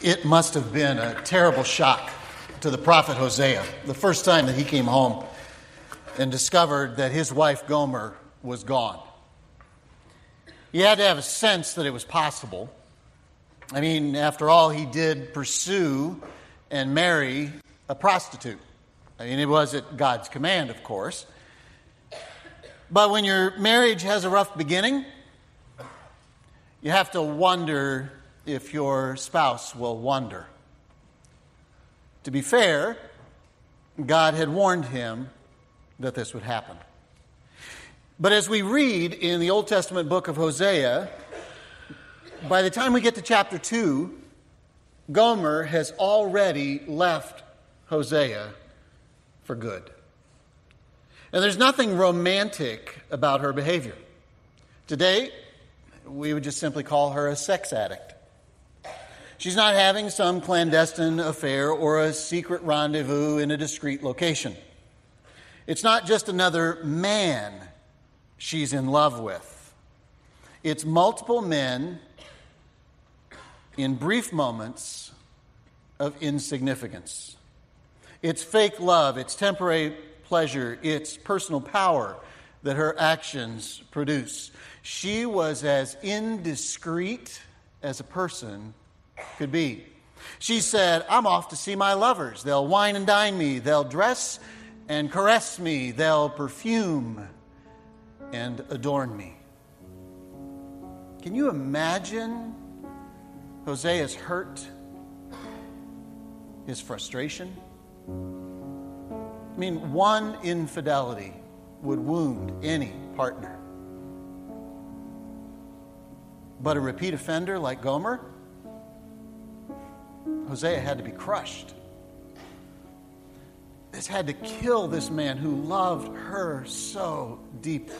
It must have been a terrible shock to the prophet Hosea the first time that he came home and discovered that his wife Gomer was gone. He had to have a sense that it was possible. I mean, after all, he did pursue and marry a prostitute. I mean, it was at God's command, of course. But when your marriage has a rough beginning, you have to wonder if your spouse will wander. To be fair, God had warned him that this would happen. But as we read in the Old Testament book of Hosea, by the time we get to chapter 2, Gomer has already left Hosea for good. And there's nothing romantic about her behavior. Today, we would just simply call her a sex addict. She's not having some clandestine affair or a secret rendezvous in a discreet location. It's not just another man she's in love with, it's multiple men in brief moments of insignificance. It's fake love, it's temporary pleasure, it's personal power that her actions produce. She was as indiscreet as a person could be. She said, I'm off to see my lovers. They'll wine and dine me, they'll dress and caress me, they'll perfume and adorn me. Can you imagine Hosea's hurt, his frustration? I mean, one infidelity would wound any partner. But a repeat offender like Gomer, Hosea had to be crushed. This had to kill this man who loved her so deeply.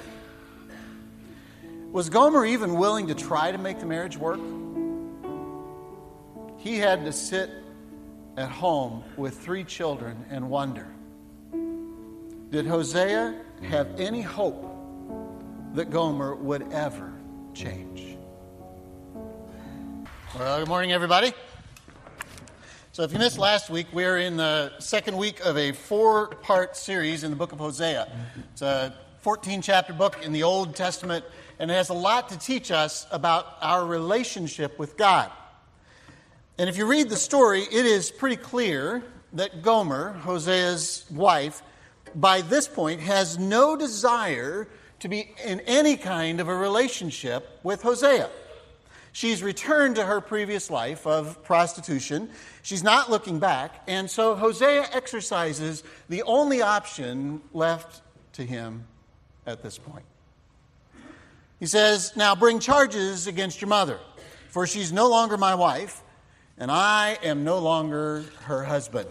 Was Gomer even willing to try to make the marriage work? He had to sit at home with three children and wonder did Hosea have any hope that Gomer would ever change? Well, good morning, everybody. So, if you missed last week, we're in the second week of a four part series in the book of Hosea. It's a 14 chapter book in the Old Testament, and it has a lot to teach us about our relationship with God. And if you read the story, it is pretty clear that Gomer, Hosea's wife, by this point, has no desire to be in any kind of a relationship with Hosea. She's returned to her previous life of prostitution. She's not looking back. And so Hosea exercises the only option left to him at this point. He says, Now bring charges against your mother, for she's no longer my wife, and I am no longer her husband.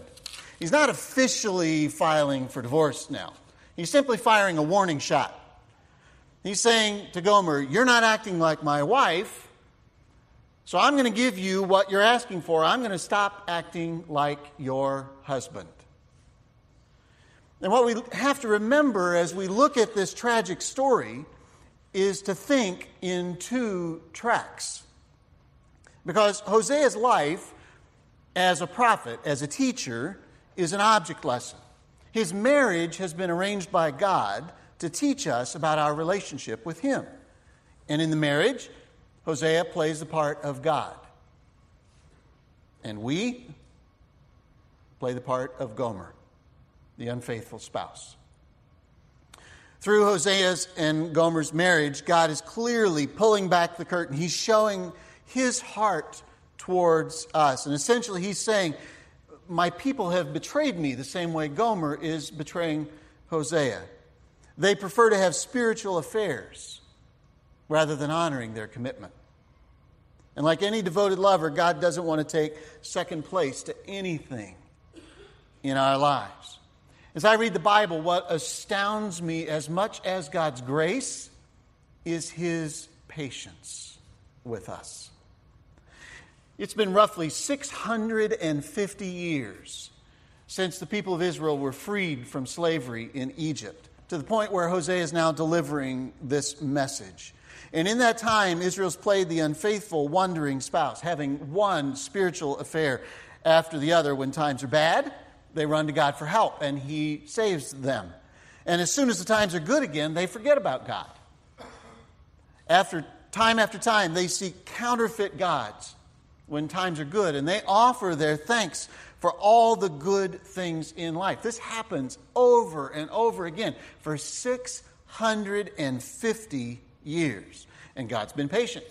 He's not officially filing for divorce now. He's simply firing a warning shot. He's saying to Gomer, You're not acting like my wife, so I'm going to give you what you're asking for. I'm going to stop acting like your husband. And what we have to remember as we look at this tragic story is to think in two tracks. Because Hosea's life as a prophet, as a teacher, is an object lesson. His marriage has been arranged by God to teach us about our relationship with Him. And in the marriage, Hosea plays the part of God. And we play the part of Gomer, the unfaithful spouse. Through Hosea's and Gomer's marriage, God is clearly pulling back the curtain. He's showing his heart towards us. And essentially, he's saying, my people have betrayed me the same way Gomer is betraying Hosea. They prefer to have spiritual affairs rather than honoring their commitment. And like any devoted lover, God doesn't want to take second place to anything in our lives. As I read the Bible, what astounds me as much as God's grace is His patience with us. It's been roughly 650 years since the people of Israel were freed from slavery in Egypt, to the point where Hosea is now delivering this message. And in that time, Israel's played the unfaithful, wandering spouse, having one spiritual affair after the other. When times are bad, they run to God for help, and He saves them. And as soon as the times are good again, they forget about God. After time after time, they seek counterfeit gods when times are good, and they offer their thanks for all the good things in life. This happens over and over again for 650 years, and God's been patient.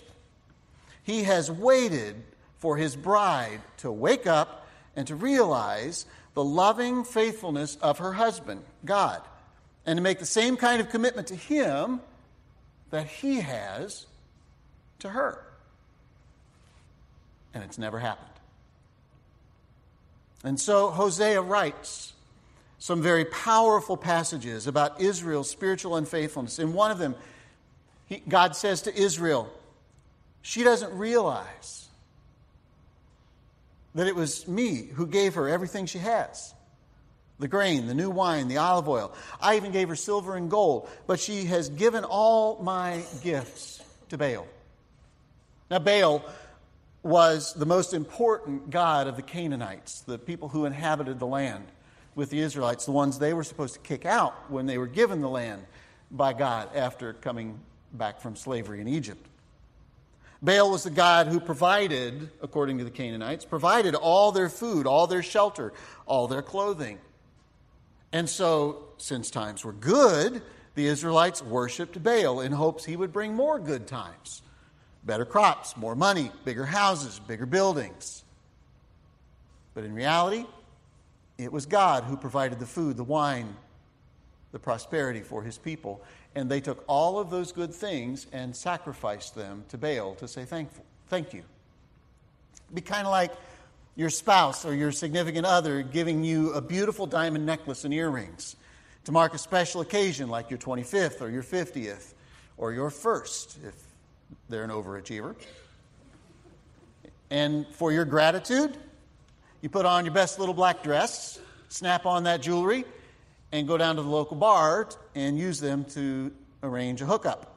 He has waited for his bride to wake up and to realize the loving faithfulness of her husband, God, and to make the same kind of commitment to him that he has to her. And it's never happened. And so Hosea writes some very powerful passages about Israel's spiritual unfaithfulness. In one of them, he, God says to Israel, she doesn't realize that it was me who gave her everything she has the grain, the new wine, the olive oil. I even gave her silver and gold, but she has given all my gifts to Baal. Now, Baal was the most important god of the Canaanites, the people who inhabited the land with the Israelites, the ones they were supposed to kick out when they were given the land by God after coming back from slavery in Egypt. Baal was the god who provided, according to the Canaanites, provided all their food, all their shelter, all their clothing. And so, since times were good, the Israelites worshiped Baal in hopes he would bring more good times better crops, more money, bigger houses, bigger buildings. But in reality, it was God who provided the food, the wine, the prosperity for his people. And they took all of those good things and sacrificed them to Baal to say thankful, thank you. Be kind of like your spouse or your significant other giving you a beautiful diamond necklace and earrings to mark a special occasion like your 25th or your 50th or your first, if they're an overachiever. And for your gratitude, you put on your best little black dress, snap on that jewelry, and go down to the local bar and use them to arrange a hookup.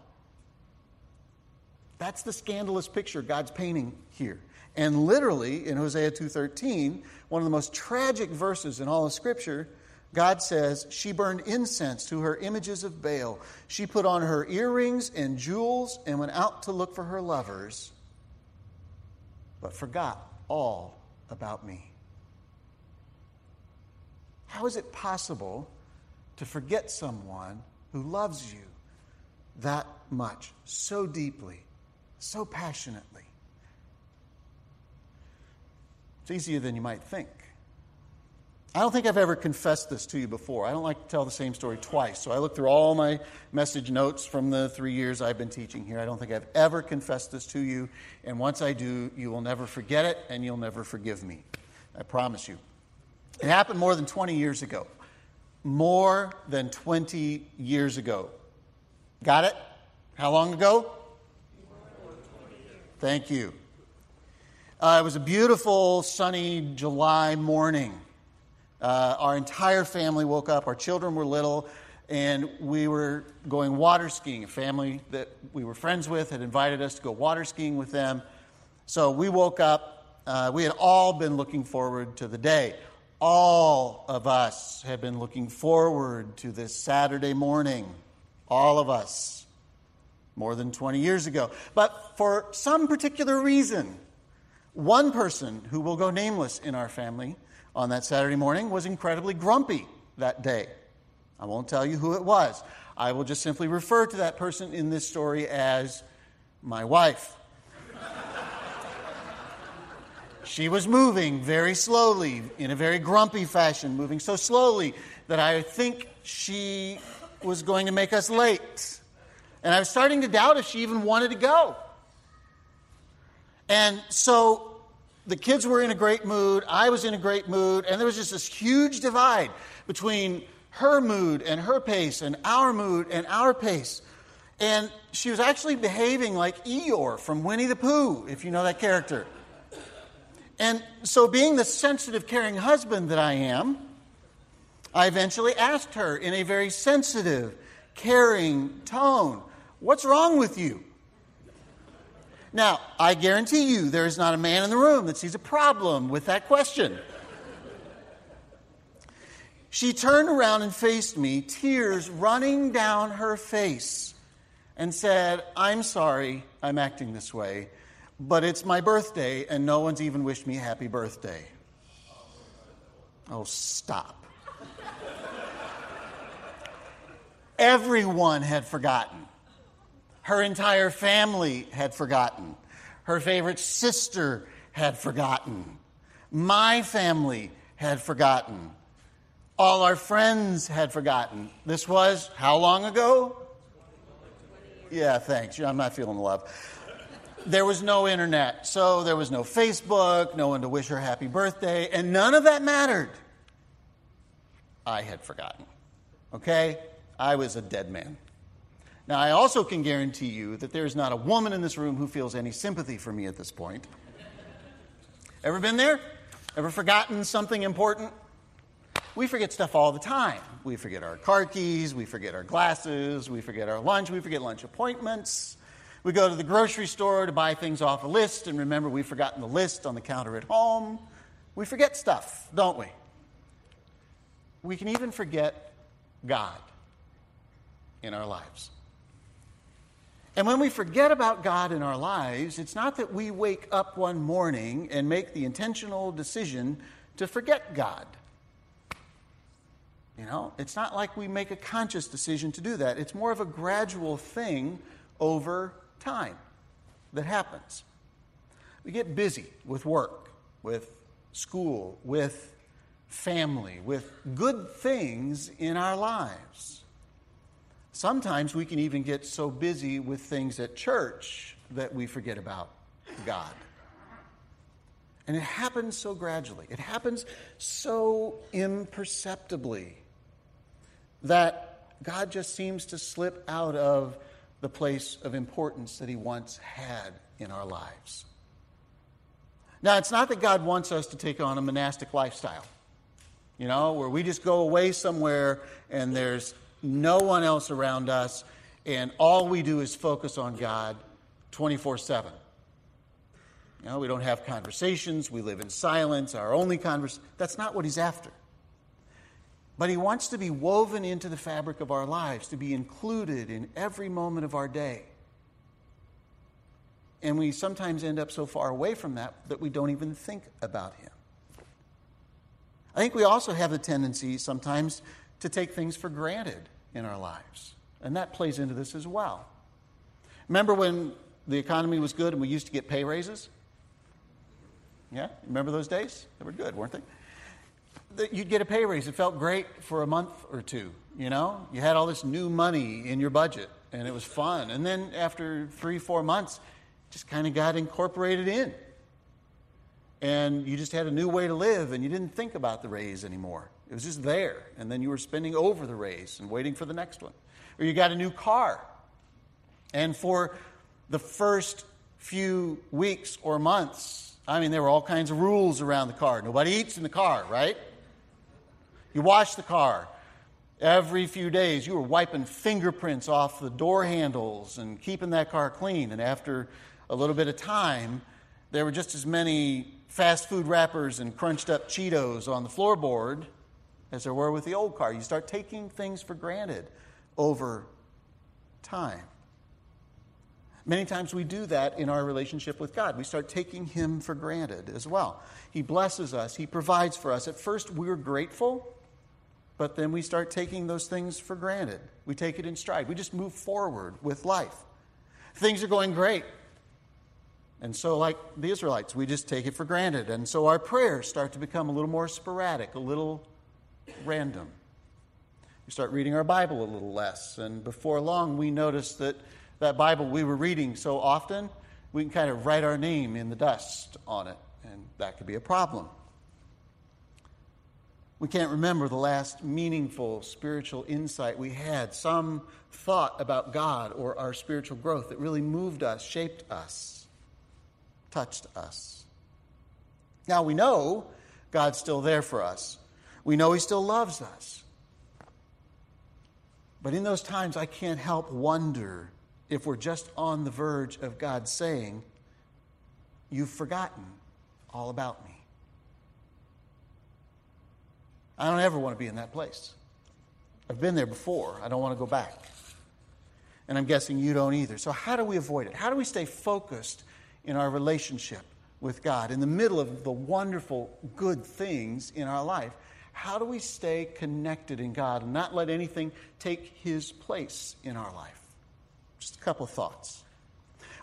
That's the scandalous picture God's painting here. And literally in Hosea 2:13, one of the most tragic verses in all of scripture, God says, She burned incense to her images of Baal. She put on her earrings and jewels and went out to look for her lovers, but forgot all about me. How is it possible to forget someone who loves you that much, so deeply, so passionately? It's easier than you might think. I don't think I've ever confessed this to you before. I don't like to tell the same story twice. So I looked through all my message notes from the three years I've been teaching here. I don't think I've ever confessed this to you. And once I do, you will never forget it and you'll never forgive me. I promise you. It happened more than 20 years ago. More than 20 years ago. Got it? How long ago? Thank you. Uh, it was a beautiful, sunny July morning. Uh, our entire family woke up. Our children were little, and we were going water skiing. A family that we were friends with had invited us to go water skiing with them. So we woke up. Uh, we had all been looking forward to the day. All of us have been looking forward to this Saturday morning. All of us. More than 20 years ago. But for some particular reason, one person who will go nameless in our family on that Saturday morning was incredibly grumpy that day. I won't tell you who it was. I will just simply refer to that person in this story as my wife. She was moving very slowly, in a very grumpy fashion, moving so slowly that I think she was going to make us late. And I was starting to doubt if she even wanted to go. And so the kids were in a great mood, I was in a great mood, and there was just this huge divide between her mood and her pace and our mood and our pace. And she was actually behaving like Eeyore from Winnie the Pooh, if you know that character. And so, being the sensitive, caring husband that I am, I eventually asked her in a very sensitive, caring tone, What's wrong with you? Now, I guarantee you there is not a man in the room that sees a problem with that question. She turned around and faced me, tears running down her face, and said, I'm sorry I'm acting this way, but it's my birthday and no one's even wished me happy birthday. Oh, stop. Everyone had forgotten. Her entire family had forgotten. Her favorite sister had forgotten. My family had forgotten. All our friends had forgotten. This was how long ago? Yeah, thanks. I'm not feeling love. There was no internet, so there was no Facebook, no one to wish her happy birthday, and none of that mattered. I had forgotten. Okay? I was a dead man. Now, I also can guarantee you that there is not a woman in this room who feels any sympathy for me at this point. Ever been there? Ever forgotten something important? We forget stuff all the time. We forget our car keys, we forget our glasses, we forget our lunch, we forget lunch appointments. We go to the grocery store to buy things off a list and remember we've forgotten the list on the counter at home. We forget stuff, don't we? We can even forget God in our lives. And when we forget about God in our lives, it's not that we wake up one morning and make the intentional decision to forget God. You know, it's not like we make a conscious decision to do that. It's more of a gradual thing over time that happens. We get busy with work, with school, with family, with good things in our lives. Sometimes we can even get so busy with things at church that we forget about God. And it happens so gradually, it happens so imperceptibly that God just seems to slip out of the place of importance that He once had in our lives. Now, it's not that God wants us to take on a monastic lifestyle, you know, where we just go away somewhere and there's no one else around us, and all we do is focus on God 24 7. You know, we don't have conversations, we live in silence, our only conversation. That's not what He's after. But He wants to be woven into the fabric of our lives, to be included in every moment of our day. And we sometimes end up so far away from that that we don't even think about Him. I think we also have the tendency sometimes to take things for granted in our lives. And that plays into this as well. Remember when the economy was good and we used to get pay raises? Yeah? Remember those days? They were good, weren't they? You'd get a pay raise. It felt great for a month or two. You know, you had all this new money in your budget, and it was fun. And then after three, four months, just kind of got incorporated in, and you just had a new way to live, and you didn't think about the raise anymore. It was just there, and then you were spending over the raise and waiting for the next one. Or you got a new car, and for the first few weeks or months, I mean, there were all kinds of rules around the car. Nobody eats in the car, right? You wash the car. Every few days, you were wiping fingerprints off the door handles and keeping that car clean. And after a little bit of time, there were just as many fast food wrappers and crunched up Cheetos on the floorboard as there were with the old car. You start taking things for granted over time. Many times we do that in our relationship with God. We start taking Him for granted as well. He blesses us, He provides for us. At first, we're grateful but then we start taking those things for granted. We take it in stride. We just move forward with life. Things are going great. And so, like the Israelites, we just take it for granted. And so our prayers start to become a little more sporadic, a little random. We start reading our Bible a little less. And before long, we notice that that Bible we were reading so often, we can kind of write our name in the dust on it. And that could be a problem. We can't remember the last meaningful spiritual insight we had, some thought about God or our spiritual growth that really moved us, shaped us, touched us. Now we know God's still there for us. We know He still loves us. But in those times, I can't help wonder if we're just on the verge of God saying, you've forgotten all about me. I don't ever want to be in that place. I've been there before. I don't want to go back. And I'm guessing you don't either. So, how do we avoid it? How do we stay focused in our relationship with God in the middle of the wonderful, good things in our life? How do we stay connected in God and not let anything take His place in our life? Just a couple of thoughts.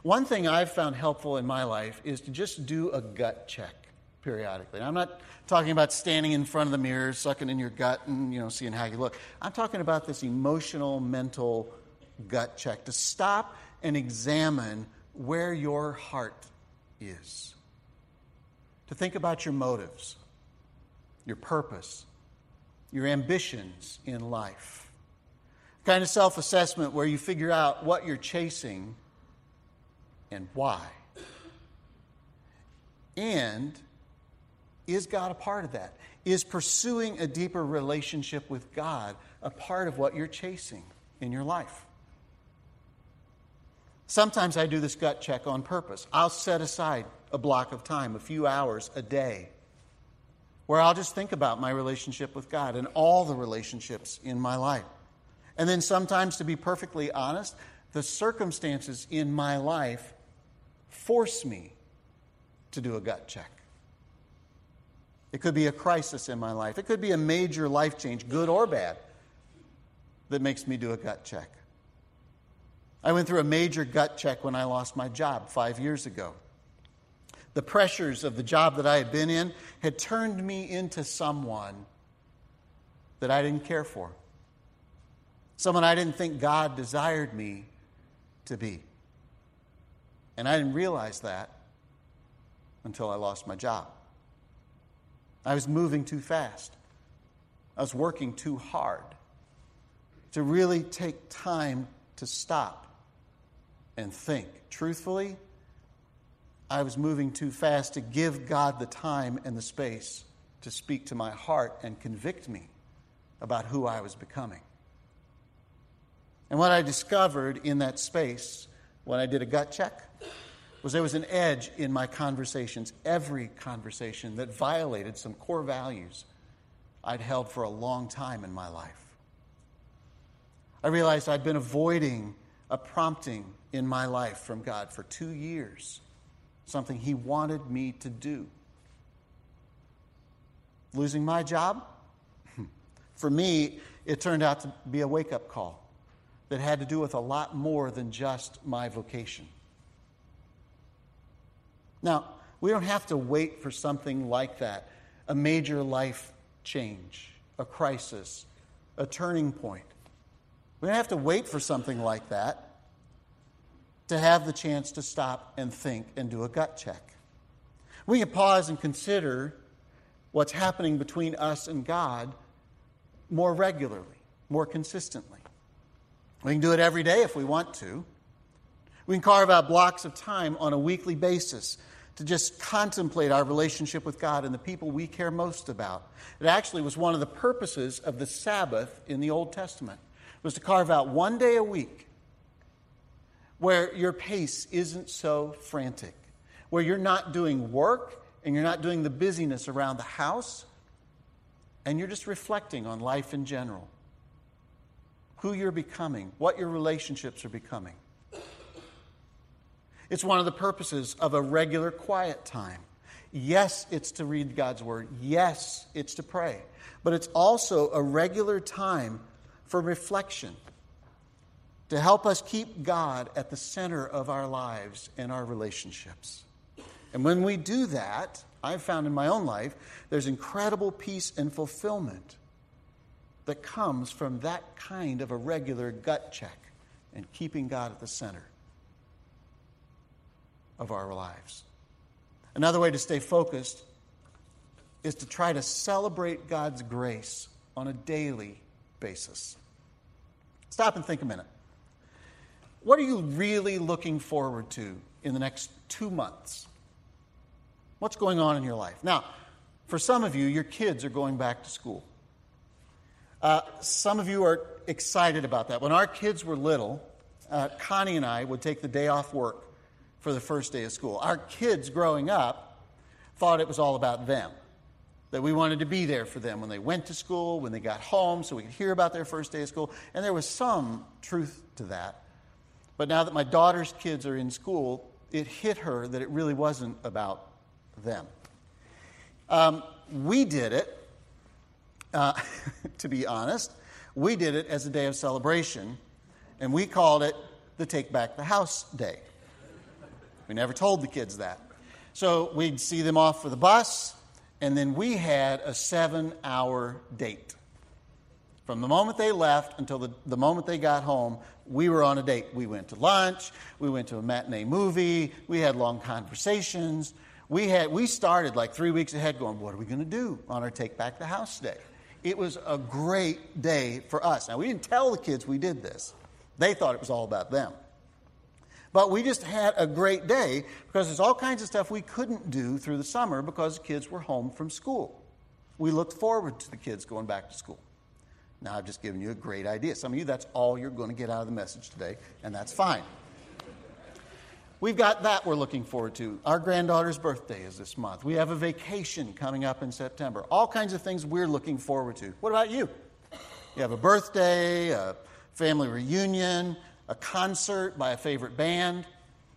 One thing I've found helpful in my life is to just do a gut check periodically. I'm not talking about standing in front of the mirror, sucking in your gut, and you know, seeing how you look. I'm talking about this emotional, mental gut check to stop and examine where your heart is. To think about your motives, your purpose, your ambitions in life. Kind of self assessment where you figure out what you're chasing and why. And is God a part of that? Is pursuing a deeper relationship with God a part of what you're chasing in your life? Sometimes I do this gut check on purpose. I'll set aside a block of time, a few hours a day, where I'll just think about my relationship with God and all the relationships in my life. And then sometimes, to be perfectly honest, the circumstances in my life force me to do a gut check. It could be a crisis in my life. It could be a major life change, good or bad, that makes me do a gut check. I went through a major gut check when I lost my job five years ago. The pressures of the job that I had been in had turned me into someone that I didn't care for, someone I didn't think God desired me to be. And I didn't realize that until I lost my job. I was moving too fast. I was working too hard to really take time to stop and think. Truthfully, I was moving too fast to give God the time and the space to speak to my heart and convict me about who I was becoming. And what I discovered in that space when I did a gut check was there was an edge in my conversations, every conversation that violated some core values I'd held for a long time in my life. I realized I'd been avoiding a prompting in my life from God for two years, something He wanted me to do. Losing my job? for me, it turned out to be a wake up call that had to do with a lot more than just my vocation. Now, we don't have to wait for something like that a major life change, a crisis, a turning point. We don't have to wait for something like that to have the chance to stop and think and do a gut check. We can pause and consider what's happening between us and God more regularly, more consistently. We can do it every day if we want to. We can carve out blocks of time on a weekly basis to just contemplate our relationship with God and the people we care most about. It actually was one of the purposes of the Sabbath in the Old Testament was to carve out one day a week where your pace isn't so frantic, where you're not doing work and you're not doing the busyness around the house, and you're just reflecting on life in general. Who you're becoming, what your relationships are becoming. It's one of the purposes of a regular quiet time. Yes, it's to read God's Word. Yes, it's to pray. But it's also a regular time for reflection to help us keep God at the center of our lives and our relationships. And when we do that, I've found in my own life, there's incredible peace and fulfillment that comes from that kind of a regular gut check and keeping God at the center of our lives. Another way to stay focused is to try to celebrate God's grace on a daily basis. Stop and think a minute. What are you really looking forward to in the next two months? What's going on in your life? Now, for some of you, your kids are going back to school. Uh, some of you are excited about that. When our kids were little, uh, Connie and I would take the day off work for the first day of school. Our kids growing up thought it was all about them, that we wanted to be there for them when they went to school, when they got home, so we could hear about their first day of school. And there was some truth to that. But now that my daughter's kids are in school, it hit her that it really wasn't about them. Um, we did it, uh, to be honest, we did it as a day of celebration, and we called it the Take Back the House Day. We never told the kids that. So we'd see them off for the bus, and then we had a seven hour date. From the moment they left until the, the moment they got home, we were on a date. We went to lunch, we went to a matinee movie, we had long conversations. We, had, we started like three weeks ahead going, What are we going to do on our Take Back the House Day? It was a great day for us. Now, we didn't tell the kids we did this, they thought it was all about them. But we just had a great day because there's all kinds of stuff we couldn't do through the summer because the kids were home from school. We looked forward to the kids going back to school. Now, I've just given you a great idea. Some of you, that's all you're going to get out of the message today, and that's fine. We've got that we're looking forward to. Our granddaughter's birthday is this month. We have a vacation coming up in September. All kinds of things we're looking forward to. What about you? You have a birthday, a family reunion, a concert by a favorite band.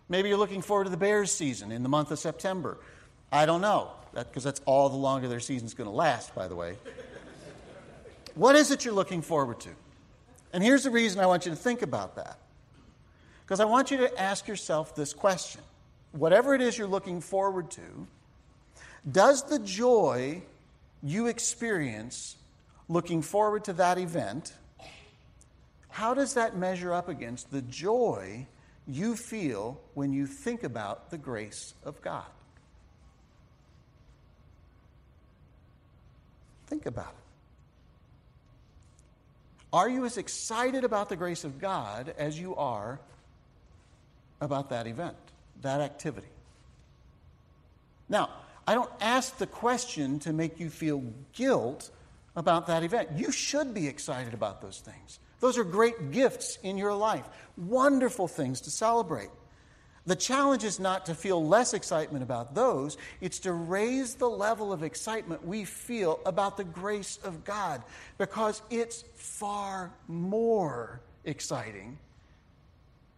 Maybe you're looking forward to the Bears season in the month of September. I don't know, because that, that's all the longer their season's going to last, by the way. What is it you're looking forward to? And here's the reason I want you to think about that. Because I want you to ask yourself this question whatever it is you're looking forward to, does the joy you experience looking forward to that event, how does that measure up against the joy you feel when you think about the grace of God? Think about it. Are you as excited about the grace of God as you are about that event, that activity? Now, I don't ask the question to make you feel guilt about that event. You should be excited about those things. Those are great gifts in your life, wonderful things to celebrate. The challenge is not to feel less excitement about those, it's to raise the level of excitement we feel about the grace of God because it's far more exciting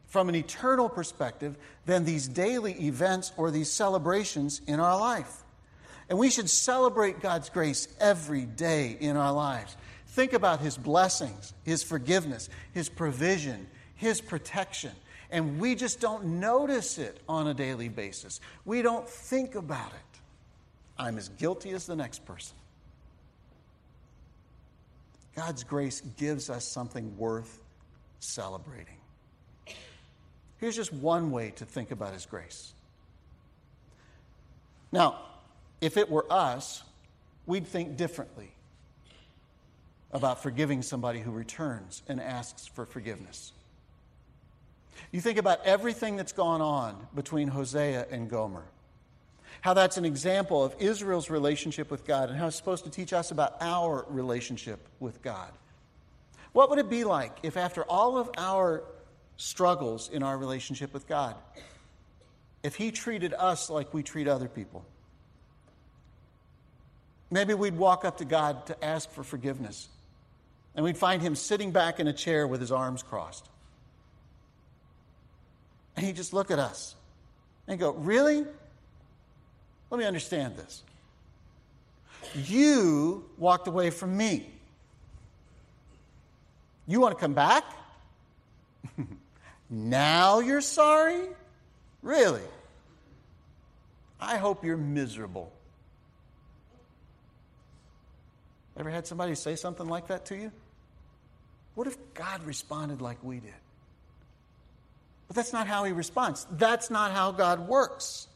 from an eternal perspective than these daily events or these celebrations in our life. And we should celebrate God's grace every day in our lives. Think about His blessings, His forgiveness, His provision, His protection and we just don't notice it on a daily basis. We don't think about it. I'm as guilty as the next person. God's grace gives us something worth celebrating. Here's just one way to think about His grace. Now, if it were us, we'd think differently about forgiving somebody who returns and asks for forgiveness. You think about everything that's gone on between Hosea and Gomer. How that's an example of Israel's relationship with God and how it's supposed to teach us about our relationship with God. What would it be like if, after all of our struggles in our relationship with God, if He treated us like we treat other people? Maybe we'd walk up to God to ask for forgiveness, and we'd find Him sitting back in a chair with His arms crossed. And he'd just look at us and go, Really? Let me understand this. You walked away from me. You want to come back? now you're sorry? Really? I hope you're miserable. Ever had somebody say something like that to you? What if God responded like we did? But that's not how he responds. That's not how God works.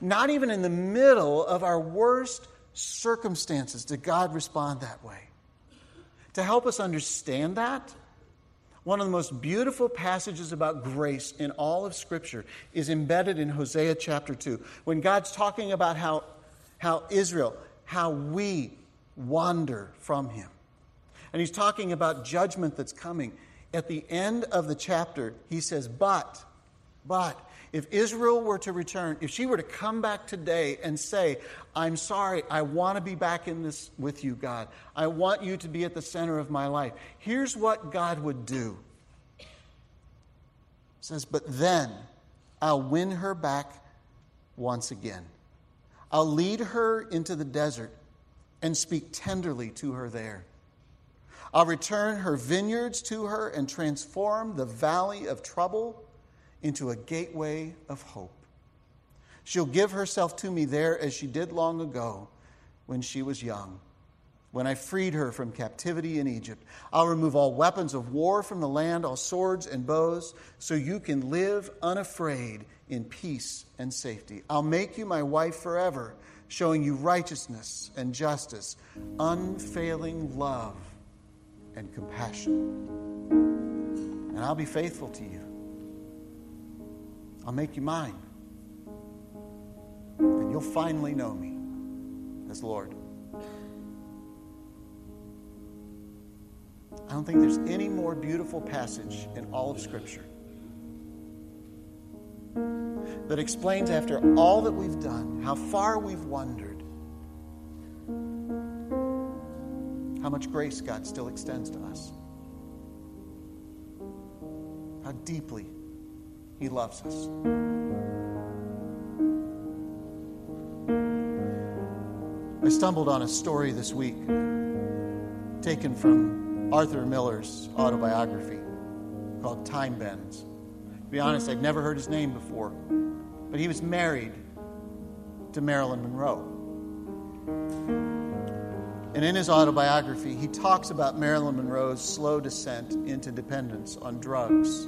Not even in the middle of our worst circumstances did God respond that way. To help us understand that, one of the most beautiful passages about grace in all of Scripture is embedded in Hosea chapter 2, when God's talking about how, how Israel, how we wander from Him. And He's talking about judgment that's coming at the end of the chapter, he says, But, but, If Israel were to return, if she were to come back today and say, I'm sorry, I want to be back in this with you, God. I want you to be at the center of my life. Here's what God would do. It says, But then I'll win her back once again. I'll lead her into the desert and speak tenderly to her there. I'll return her vineyards to her and transform the valley of trouble into a gateway of hope. She'll give herself to me there as she did long ago when she was young, when I freed her from captivity in Egypt. I'll remove all weapons of war from the land, all swords and bows, so you can live unafraid in peace and safety. I'll make you my wife forever, showing you righteousness and justice, unfailing love and compassion. And I'll be faithful to you. I'll make you mine. And you'll finally know me as Lord. I don't think there's any more beautiful passage in all of Scripture that explains, after all that we've done, how far we've wandered, how much grace God still extends to us, how deeply He loves us. I stumbled on a story this week taken from Arthur Miller's autobiography called Timebends. To be honest, I'd never heard his name before, but he was married to Marilyn Monroe. And in his autobiography, he talks about Marilyn Monroe's slow descent into dependence on drugs,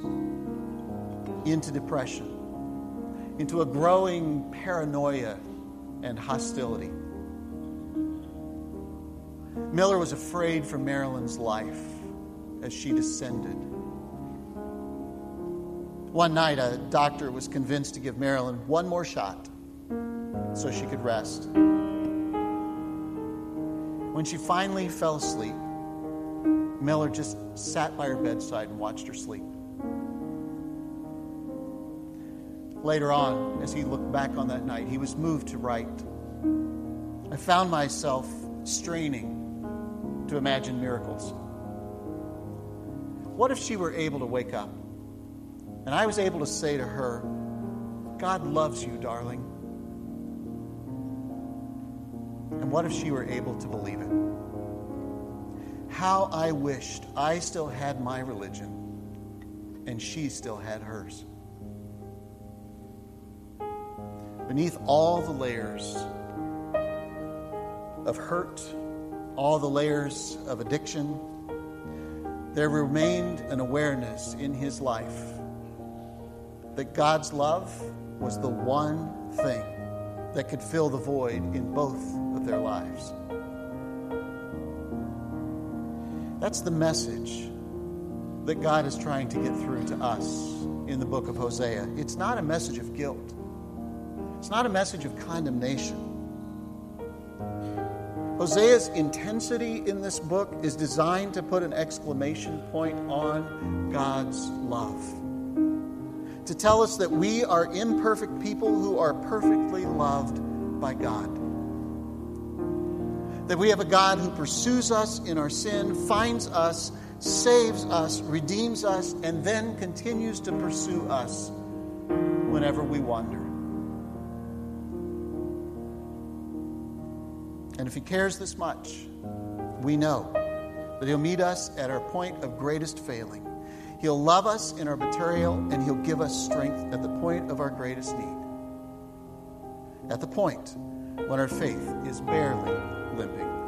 into depression, into a growing paranoia and hostility. Miller was afraid for Marilyn's life as she descended. One night, a doctor was convinced to give Marilyn one more shot so she could rest. When she finally fell asleep, Miller just sat by her bedside and watched her sleep. Later on, as he looked back on that night, he was moved to write I found myself straining to imagine miracles. What if she were able to wake up and I was able to say to her, God loves you, darling. And what if she were able to believe it? How I wished I still had my religion and she still had hers. Beneath all the layers of hurt, all the layers of addiction, there remained an awareness in his life that God's love was the one thing that could fill the void in both of their lives. That's the message that God is trying to get through to us in the book of Hosea. It's not a message of guilt, it's not a message of condemnation. Hosea's intensity in this book is designed to put an exclamation point on God's love to tell us that we are imperfect people who are perfectly loved by God. That we have a God who pursues us in our sin, finds us, saves us, redeems us, and then continues to pursue us whenever we wander. And if He cares this much, we know that He'll meet us at our point of greatest failing He'll love us in our material, and He'll give us strength at the point of our greatest need. At the point when our faith is barely limping.